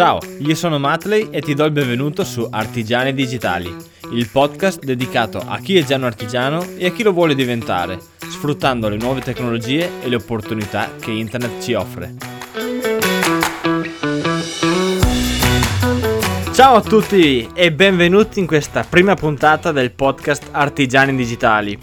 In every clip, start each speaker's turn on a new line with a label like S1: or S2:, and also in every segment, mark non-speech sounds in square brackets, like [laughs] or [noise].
S1: Ciao, io sono Matley e ti do il benvenuto su Artigiani Digitali, il podcast dedicato a chi è già un artigiano e a chi lo vuole diventare, sfruttando le nuove tecnologie e le opportunità che internet ci offre. Ciao a tutti e benvenuti in questa prima puntata del podcast Artigiani Digitali.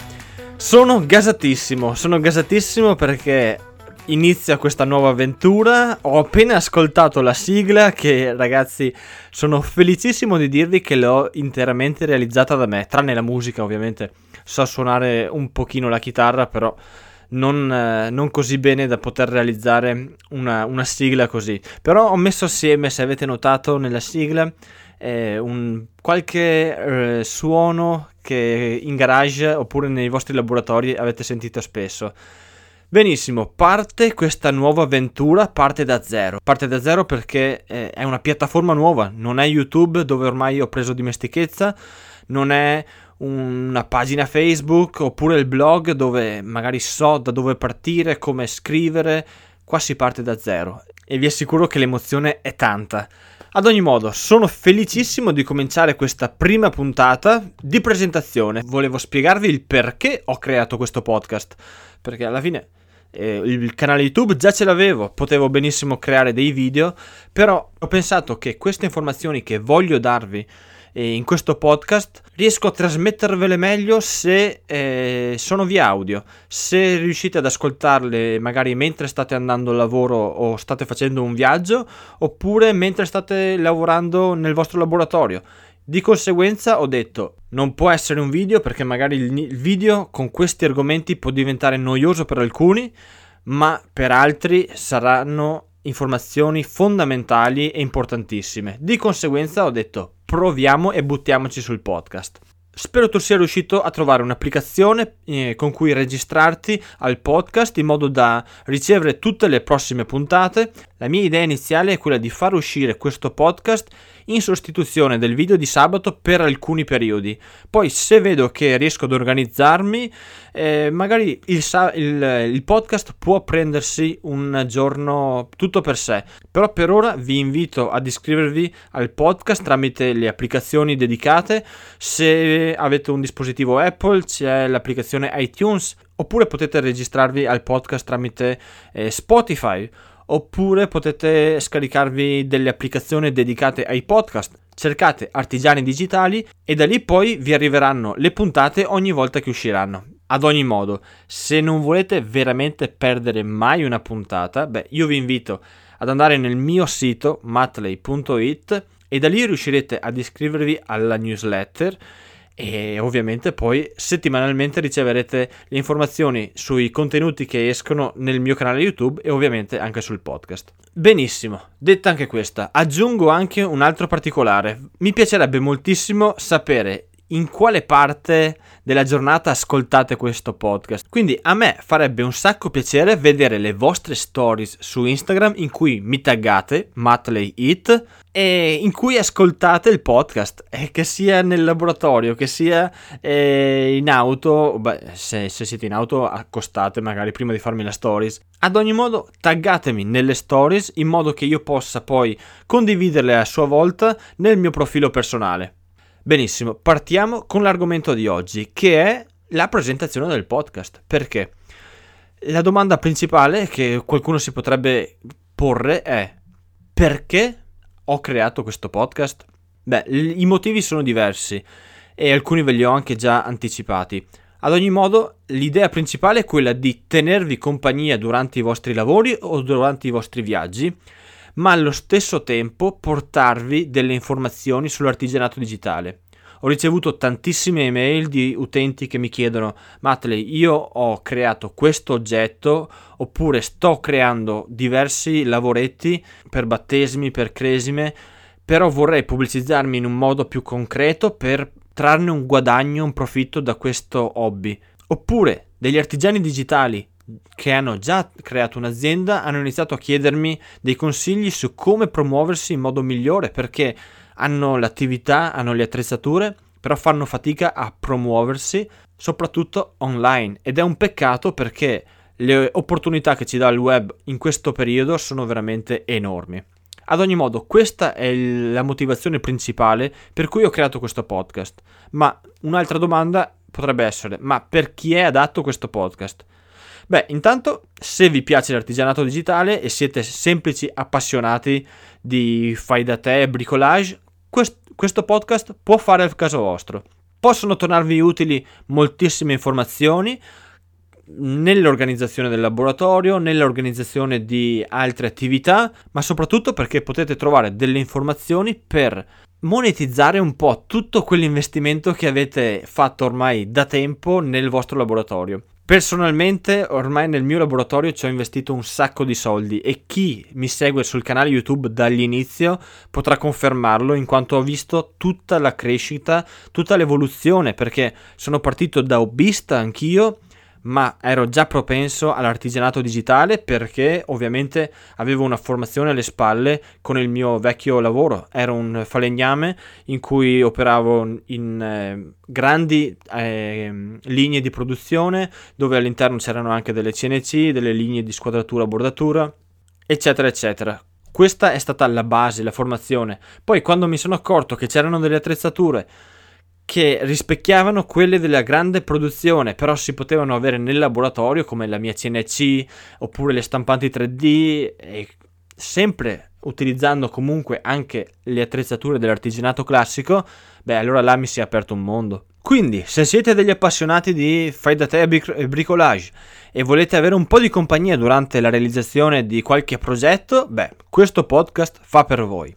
S1: Sono gasatissimo, sono gasatissimo perché inizia questa nuova avventura. Ho appena ascoltato la sigla che ragazzi sono felicissimo di dirvi che l'ho interamente realizzata da me, tranne la musica ovviamente. So suonare un pochino la chitarra però non, eh, non così bene da poter realizzare una, una, sigla così. Però ho messo assieme, se avete notato nella sigla, eh, un, qualche eh, suono che in garage oppure nei vostri laboratori avete sentito spesso. Benissimo, parte questa nuova avventura, parte da zero. Parte da zero perché eh, è una piattaforma nuova, non è YouTube dove ormai ho preso dimestichezza, non è una pagina Facebook oppure il blog dove magari so da dove partire, come scrivere. Qua si parte da zero e vi assicuro che l'emozione è tanta. Ad ogni modo, sono felicissimo di cominciare questa prima puntata di presentazione. Volevo spiegarvi il perché ho creato questo podcast, perché alla fine eh, il canale YouTube già ce l'avevo, potevo benissimo creare dei video, però ho pensato che queste informazioni che voglio darvi eh, in questo podcast riesco a trasmettervele meglio se eh, sono via audio, se riuscite ad ascoltarle magari mentre state andando al lavoro o state facendo un viaggio, oppure mentre state lavorando nel vostro laboratorio. Di conseguenza ho detto non può essere un video perché magari il video con questi argomenti può diventare noioso per alcuni, ma per altri saranno informazioni fondamentali e importantissime. Di conseguenza ho detto proviamo e buttiamoci sul podcast. Spero tu sia riuscito a trovare un'applicazione eh, con cui registrarti al podcast in modo da ricevere tutte le prossime puntate. La mia idea iniziale è quella di far uscire questo podcast in sostituzione del video di sabato per alcuni periodi. Poi se vedo che riesco ad organizzarmi, eh, magari il, il, il, podcast può prendersi un giorno tutto per sé. Però per ora vi invito ad iscrivervi al podcast tramite le applicazioni dedicate. Se avete un dispositivo Apple c'è l'applicazione iTunes oppure potete registrarvi al podcast tramite eh, Spotify oppure potete scaricarvi delle applicazioni dedicate ai podcast. Cercate Artigiani Digitali e da lì poi vi arriveranno le puntate ogni volta che usciranno. Ad ogni modo, se non volete veramente perdere mai una puntata, beh, io vi invito ad andare nel mio sito matley.it e da lì riuscirete ad iscrivervi alla newsletter e ovviamente poi settimanalmente riceverete le informazioni sui contenuti che escono nel mio canale YouTube e ovviamente anche sul podcast. Benissimo, detta anche questa, aggiungo anche un altro particolare. Mi piacerebbe moltissimo sapere in quale parte della giornata ascoltate questo podcast. Quindi a me farebbe un sacco piacere vedere le vostre stories su Instagram in cui mi taggate Matley It e in cui ascoltate il podcast, eh, che sia nel laboratorio, che sia eh, in auto, beh, se, se, siete in auto accostate magari prima di farmi la stories. Ad ogni modo taggatemi nelle stories in modo che io possa poi condividerle a sua volta nel mio profilo personale. Benissimo, partiamo con l'argomento di oggi, che è la presentazione del podcast. Perché? La domanda principale che qualcuno si potrebbe porre è perché ho creato questo podcast? Beh, i motivi sono diversi e alcuni ve li ho anche già anticipati. Ad ogni modo, l'idea principale è quella di tenervi compagnia durante i vostri lavori o durante i vostri viaggi ma allo stesso tempo portarvi delle informazioni sull'artigianato digitale. Ho ricevuto tantissime email di utenti che mi chiedono Matley, io ho creato questo oggetto oppure sto creando diversi lavoretti per battesimi, per cresime, però vorrei pubblicizzarmi in un modo più concreto per trarne un guadagno, un profitto da questo hobby. Oppure degli artigiani digitali che hanno già creato un'azienda hanno iniziato a chiedermi dei consigli su come promuoversi in modo migliore perché hanno l'attività, hanno le attrezzature, però fanno fatica a promuoversi soprattutto online ed è un peccato perché le opportunità che ci dà il web in questo periodo sono veramente enormi. Ad ogni modo, questa è la motivazione principale per cui ho creato questo podcast. Ma un'altra domanda potrebbe essere, ma per chi è adatto questo podcast? Beh, intanto, se vi piace l'artigianato digitale e siete semplici appassionati di fai da te e bricolage, quest- questo podcast può fare al caso vostro. Possono tornarvi utili moltissime informazioni nell'organizzazione del laboratorio, nell'organizzazione di altre attività, ma soprattutto perché potete trovare delle informazioni per monetizzare un po' tutto quell'investimento che avete fatto ormai da tempo nel vostro laboratorio. Personalmente ormai nel mio laboratorio ci ho investito un sacco di soldi e chi mi segue sul canale YouTube dall'inizio potrà confermarlo in quanto ho visto tutta la crescita, tutta l'evoluzione perché sono partito da hobbista anch'io ma ero già propenso all'artigianato digitale perché ovviamente avevo una formazione alle spalle con il mio vecchio lavoro. Ero un falegname in cui operavo in eh, grandi eh, linee di produzione dove all'interno c'erano anche delle CNC, delle linee di squadratura, bordatura, eccetera, eccetera. Questa è stata la base, la formazione. Poi quando mi sono accorto che c'erano delle attrezzature che rispecchiavano quelle della grande produzione, però si potevano avere nel laboratorio come la mia CNC oppure le stampanti 3D e sempre utilizzando comunque anche le attrezzature dell'artigianato classico, beh allora là mi si è aperto un mondo. Quindi, se siete degli appassionati di fai da te e bricolage e volete avere un po' di compagnia durante la realizzazione di qualche progetto, beh, questo podcast fa per voi.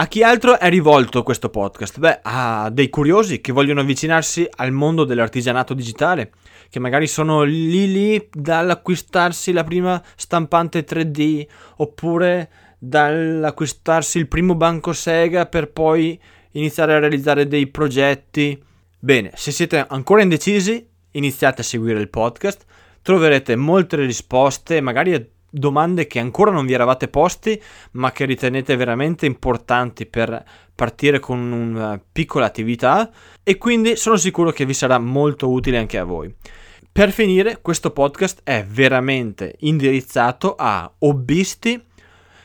S1: A chi altro è rivolto questo podcast? Beh, a dei curiosi che vogliono avvicinarsi al mondo dell'artigianato digitale, che magari sono lì lì dall'acquistarsi la prima stampante 3D oppure dall'acquistarsi il primo banco Sega per poi iniziare a realizzare dei progetti. Bene, se siete ancora indecisi, iniziate a seguire il podcast, troverete molte risposte, magari domande che ancora non vi eravate posti, ma che ritenete veramente importanti per partire con una piccola attività e quindi sono sicuro che vi sarà molto utile anche a voi. Per finire, questo podcast è veramente indirizzato a hobbisti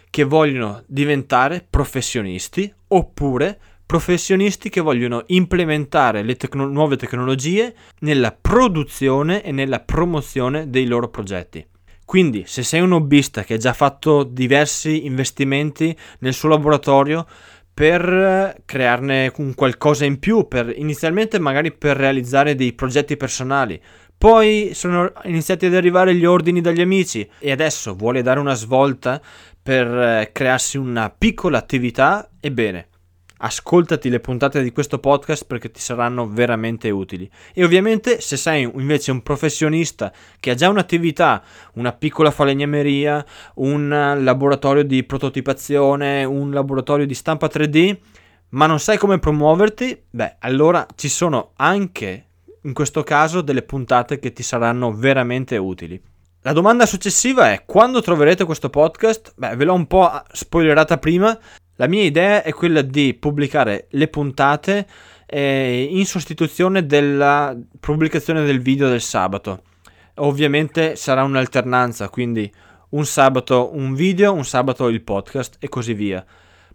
S1: che vogliono diventare professionisti oppure professionisti che vogliono implementare le tecno- nuove tecnologie nella produzione e nella promozione dei loro progetti. Quindi, se sei un hobbista che ha già fatto diversi investimenti nel suo laboratorio per crearne un qualcosa in più, per, inizialmente magari per realizzare dei progetti personali, poi sono iniziati ad arrivare gli ordini dagli amici e adesso vuole dare una svolta per eh, crearsi una piccola attività, ebbene, ascoltati le puntate di questo podcast perché ti saranno veramente utili. E ovviamente se sei invece un professionista che ha già un'attività, una piccola falegnameria, un laboratorio di prototipazione, un laboratorio di stampa 3D, ma non sai come promuoverti, beh, allora ci sono anche in questo caso delle puntate che ti saranno veramente utili. La domanda successiva è quando troverete questo podcast? Beh, ve l'ho un po' spoilerata prima, la mia idea è quella di pubblicare le puntate eh, in sostituzione della pubblicazione del video del sabato. Ovviamente sarà un'alternanza, quindi un sabato un video, un sabato il podcast e così via.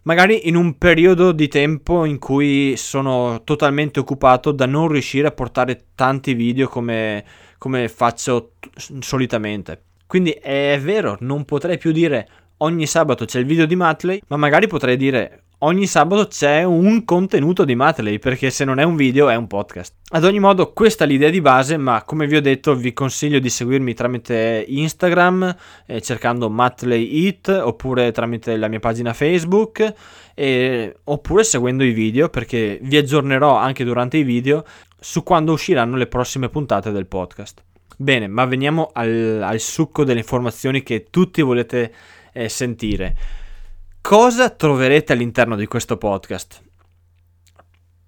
S1: Magari in un periodo di tempo in cui sono totalmente occupato da non riuscire a portare tanti video come, come faccio t- solitamente. Quindi è vero, non potrei più dire ogni sabato c'è il video di Matley, ma magari potrei dire ogni sabato c'è un contenuto di Matley, perché se non è un video è un podcast. Ad ogni modo, questa è l'idea di base, ma come vi ho detto, vi consiglio di seguirmi tramite Instagram, eh, cercando Matley It, oppure tramite la mia pagina Facebook, eh, oppure seguendo i video, perché vi aggiornerò anche durante i video su quando usciranno le prossime puntate del podcast. Bene, ma veniamo al, al succo delle informazioni che tutti volete eh, sentire. Cosa troverete all'interno di questo podcast?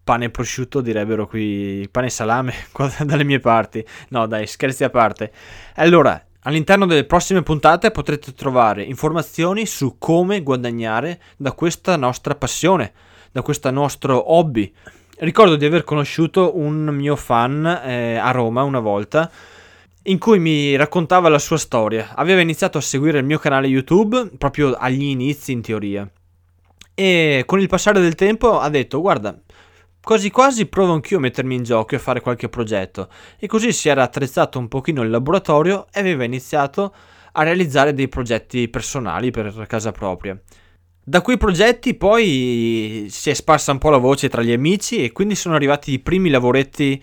S1: Pane e prosciutto direbbero qui, pane e salame [laughs] dalle mie parti. No dai, scherzi a parte. Allora, all'interno delle prossime puntate potrete trovare informazioni su come guadagnare da questa nostra passione, da questo nostro hobby. Ricordo di aver conosciuto un mio fan eh, a Roma una volta in cui mi raccontava la sua storia. Aveva iniziato a seguire il mio canale YouTube proprio agli inizi in teoria. e con il passare del tempo ha detto guarda quasi quasi provo anch'io a mettermi in gioco e a fare qualche progetto e così si era attrezzato un pochino il laboratorio e aveva iniziato a realizzare dei progetti personali per casa propria. Da quei progetti poi si è sparsa un po' la voce tra gli amici e quindi sono arrivati i primi lavoretti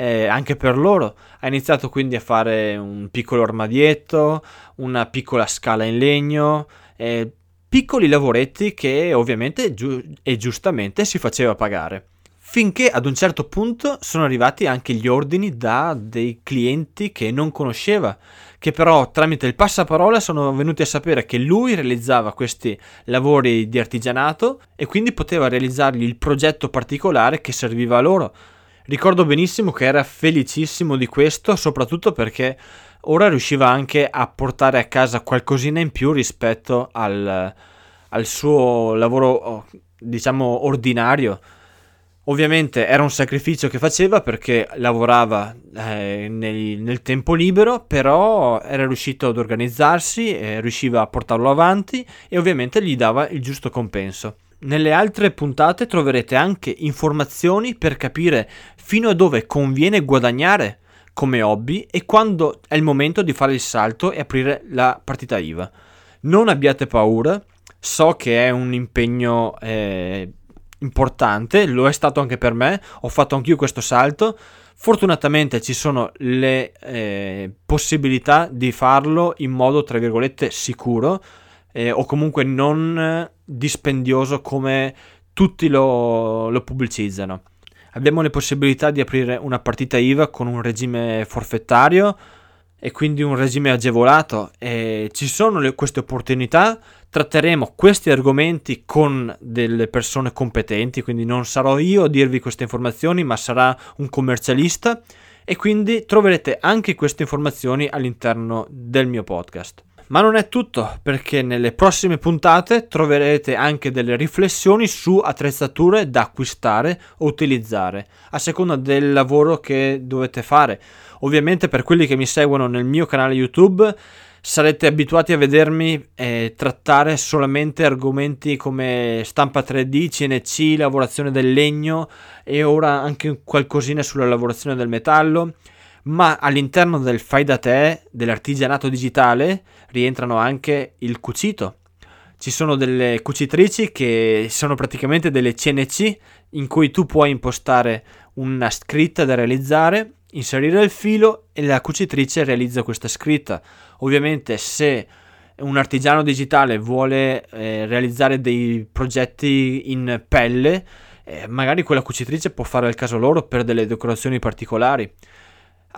S1: eh, anche per loro. Ha iniziato quindi a fare un piccolo armadietto, una piccola scala in legno, eh, piccoli lavoretti che ovviamente giu- e giustamente si faceva pagare. Finché ad un certo punto sono arrivati anche gli ordini da dei clienti che non conosceva, che però tramite il passaparola sono venuti a sapere che lui realizzava questi lavori di artigianato e quindi poteva realizzargli il progetto particolare che serviva a loro. Ricordo benissimo che era felicissimo di questo, soprattutto perché ora riusciva anche a portare a casa qualcosina in più rispetto al, al suo lavoro, diciamo, ordinario Ovviamente era un sacrificio che faceva perché lavorava eh, nel, nel, tempo libero, però era riuscito ad organizzarsi, eh, riusciva a portarlo avanti e ovviamente gli dava il giusto compenso. Nelle altre puntate troverete anche informazioni per capire fino a dove conviene guadagnare come hobby e quando è il momento di fare il salto e aprire la partita IVA. Non abbiate paura, so che è un impegno eh, importante, lo è stato anche per me, ho fatto anch'io questo salto. Fortunatamente ci sono le eh, possibilità di farlo in modo tra virgolette sicuro eh, o comunque non dispendioso come tutti lo, lo pubblicizzano. Abbiamo le possibilità di aprire una partita IVA con un regime forfettario e quindi un regime agevolato e ci sono le, queste opportunità tratteremo questi argomenti con delle persone competenti quindi non sarò io a dirvi queste informazioni ma sarà un commercialista e quindi troverete anche queste informazioni all'interno del mio podcast ma non è tutto, perché nelle prossime puntate troverete anche delle riflessioni su attrezzature da acquistare o utilizzare, a seconda del lavoro che dovete fare. Ovviamente per quelli che mi seguono nel mio canale YouTube sarete abituati a vedermi eh, trattare solamente argomenti come stampa 3D, CNC, lavorazione del legno e ora anche qualcosina sulla lavorazione del metallo ma all'interno del fai da te, dell'artigianato digitale, rientrano anche il cucito. Ci sono delle cucitrici che sono praticamente delle CNC in cui tu puoi impostare una scritta da realizzare, inserire il filo e la cucitrice realizza questa scritta. Ovviamente se un artigiano digitale vuole eh, realizzare dei progetti in pelle, eh, magari quella cucitrice può fare il caso loro per delle decorazioni particolari.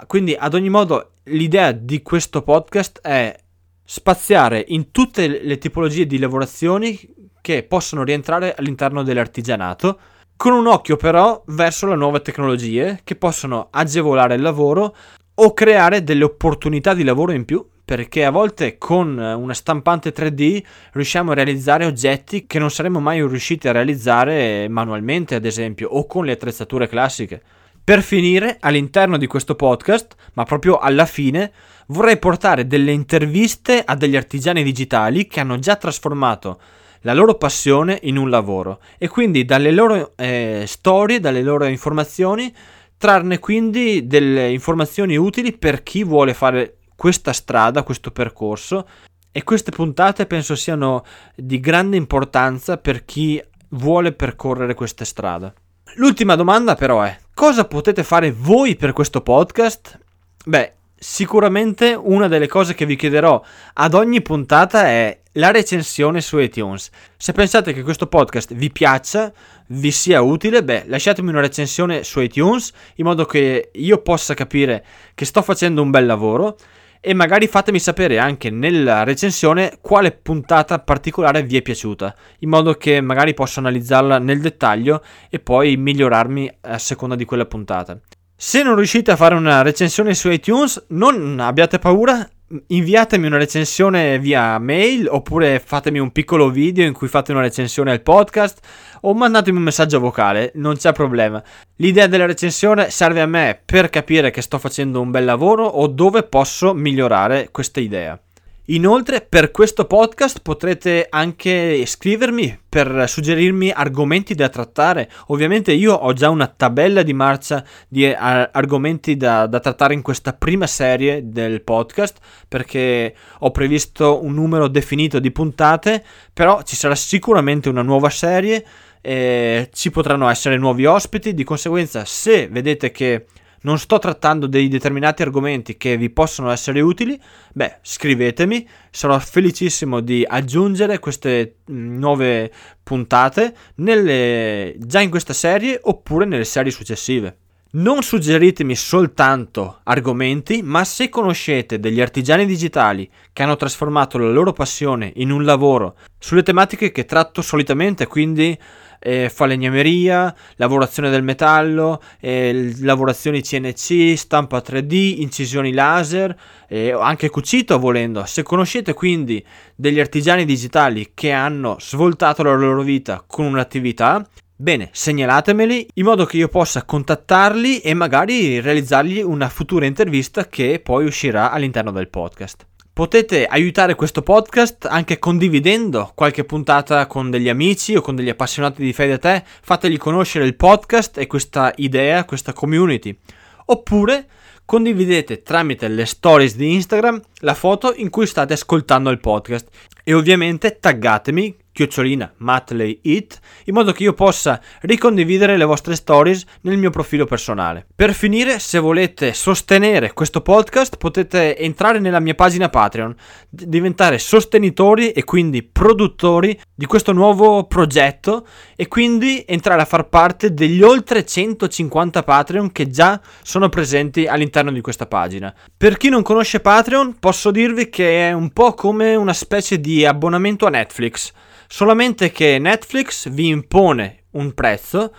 S1: Quindi ad ogni modo l'idea di questo podcast è spaziare in tutte le tipologie di lavorazioni che possono rientrare all'interno dell'artigianato, con un occhio però verso le nuove tecnologie che possono agevolare il lavoro o creare delle opportunità di lavoro in più, perché a volte con una stampante 3D riusciamo a realizzare oggetti che non saremmo mai riusciti a realizzare manualmente, ad esempio, o con le attrezzature classiche. Per finire, all'interno di questo podcast, ma proprio alla fine, vorrei portare delle interviste a degli artigiani digitali che hanno già trasformato la loro passione in un lavoro e quindi dalle loro eh, storie, dalle loro informazioni, trarne quindi delle informazioni utili per chi vuole fare questa strada, questo percorso e queste puntate penso siano di grande importanza per chi vuole percorrere questa strada. L'ultima domanda però è, cosa potete fare voi per questo podcast? Beh, sicuramente una delle cose che vi chiederò ad ogni puntata è la recensione su iTunes. Se pensate che questo podcast vi piaccia, vi sia utile, beh, lasciatemi una recensione su iTunes in modo che io possa capire che sto facendo un bel lavoro e magari fatemi sapere anche nella recensione quale puntata particolare vi è piaciuta, in modo che magari posso analizzarla nel dettaglio e poi migliorarmi a seconda di quella puntata. Se non riuscite a fare una recensione su iTunes, non abbiate paura, inviatemi una recensione via mail oppure fatemi un piccolo video in cui fate una recensione al podcast o mandatemi un messaggio vocale, non c'è problema. L'idea della recensione serve a me per capire che sto facendo un bel lavoro o dove posso migliorare questa idea. Inoltre per questo podcast potrete anche scrivermi per suggerirmi argomenti da trattare. Ovviamente io ho già una tabella di marcia di argomenti da, da, trattare in questa prima serie del podcast perché ho previsto un numero definito di puntate, però ci sarà sicuramente una nuova serie. Eh, ci potranno essere nuovi ospiti, di conseguenza se vedete che non sto trattando dei determinati argomenti che vi possono essere utili, beh, scrivetemi, sarò felicissimo di aggiungere queste mm, nuove puntate nelle, già in questa serie oppure nelle serie successive. Non suggeritemi soltanto argomenti, ma se conoscete degli artigiani digitali che hanno trasformato la loro passione in un lavoro sulle tematiche che tratto solitamente, quindi eh, falegnameria, lavorazione del metallo, eh, lavorazioni CNC, stampa 3D, incisioni laser, eh, anche cucito volendo. Se conoscete quindi degli artigiani digitali che hanno svoltato la loro vita con un'attività, Bene, segnalatemeli in modo che io possa contattarli e magari realizzargli una futura intervista che poi uscirà all'interno del podcast. Potete aiutare questo podcast anche condividendo qualche puntata con degli amici o con degli appassionati di Fede a te, fategli conoscere il podcast e questa idea, questa community. Oppure condividete tramite le stories di Instagram la foto in cui state ascoltando il podcast e ovviamente taggatemi chiocciolina Matley It in modo che io possa ricondividere le vostre stories nel mio profilo personale. Per finire, se volete sostenere questo podcast, potete entrare nella mia pagina Patreon, diventare sostenitori e quindi produttori di questo nuovo progetto e quindi entrare a far parte degli oltre 150 Patreon che già sono presenti all'interno di questa pagina. Per chi non conosce Patreon, posso dirvi che è un po' come una specie di abbonamento a Netflix solamente che Netflix vi impone un prezzo.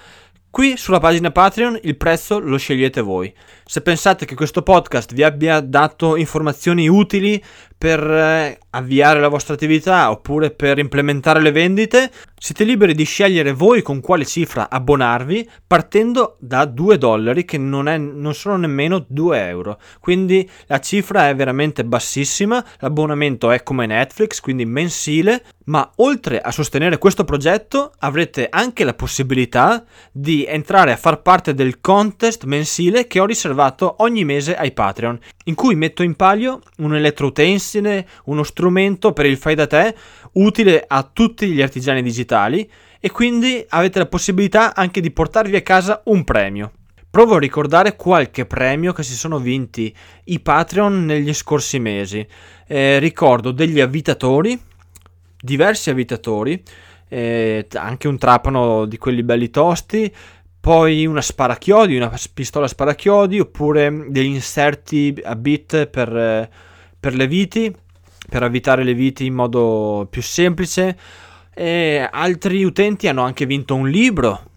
S1: Qui sulla pagina Patreon il prezzo lo scegliete voi. Se pensate che questo podcast vi abbia dato informazioni utili per eh, avviare la vostra attività oppure per implementare le vendite, siete liberi di scegliere voi con quale cifra abbonarvi partendo da 2 dollari che non, è, non sono nemmeno 2 euro. Quindi la cifra è veramente bassissima, l'abbonamento è come Netflix, quindi mensile, ma oltre a sostenere questo progetto avrete anche la possibilità di entrare a far parte del contest mensile che ho riservato ogni mese ai Patreon, in cui metto in palio un elettroutensile immagine, uno strumento per il fai da te utile a tutti gli artigiani digitali e quindi avete la possibilità anche di portarvi a casa un premio. Provo a ricordare qualche premio che si sono vinti i Patreon negli scorsi mesi. Eh, ricordo degli avvitatori, diversi avvitatori, eh, anche un trapano di quelli belli tosti, poi una sparachiodi, una pistola sparachiodi, oppure degli inserti a bit per... Eh, per le viti, per avvitare le viti in modo più semplice. E altri utenti hanno anche vinto un libro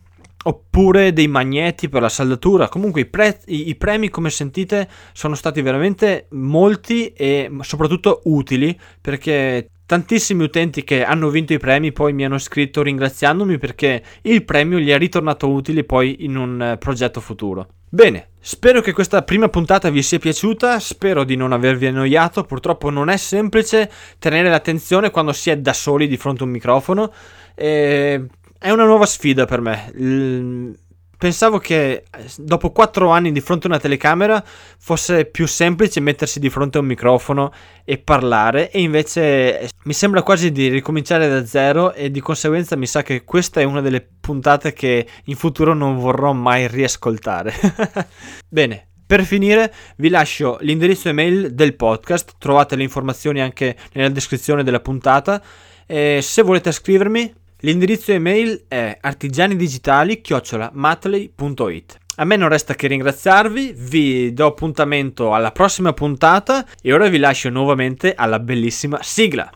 S1: oppure dei magneti per la saldatura. Comunque i, pre- i, premi, come sentite, sono stati veramente molti e soprattutto utili perché tantissimi utenti che hanno vinto i premi poi mi hanno scritto ringraziandomi perché il premio gli è ritornato utile poi in un progetto futuro. Bene, spero che questa prima puntata vi sia piaciuta, spero di non avervi annoiato, purtroppo non è semplice tenere l'attenzione quando si è da soli di fronte a un microfono, e è una nuova sfida per me. Pensavo che dopo 4 anni di fronte a una telecamera fosse più semplice mettersi di fronte a un microfono e parlare e invece mi sembra quasi di ricominciare da zero e di conseguenza mi sa che questa è una delle puntate che in futuro non vorrò mai riascoltare. [laughs] Bene, per finire vi lascio l'indirizzo email del podcast, trovate le informazioni anche nella descrizione della puntata e se volete scrivermi L'indirizzo email è artigianidigitali-matley.it. A me non resta che ringraziarvi, vi do appuntamento alla prossima puntata e ora vi lascio nuovamente alla bellissima sigla.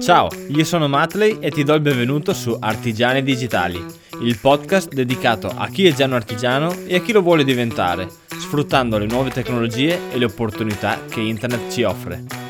S1: Ciao, io sono Matley e ti do il benvenuto su Artigiani Digitali, il podcast dedicato a chi è già un artigiano e a chi lo vuole diventare, sfruttando le nuove tecnologie e le opportunità che internet ci offre.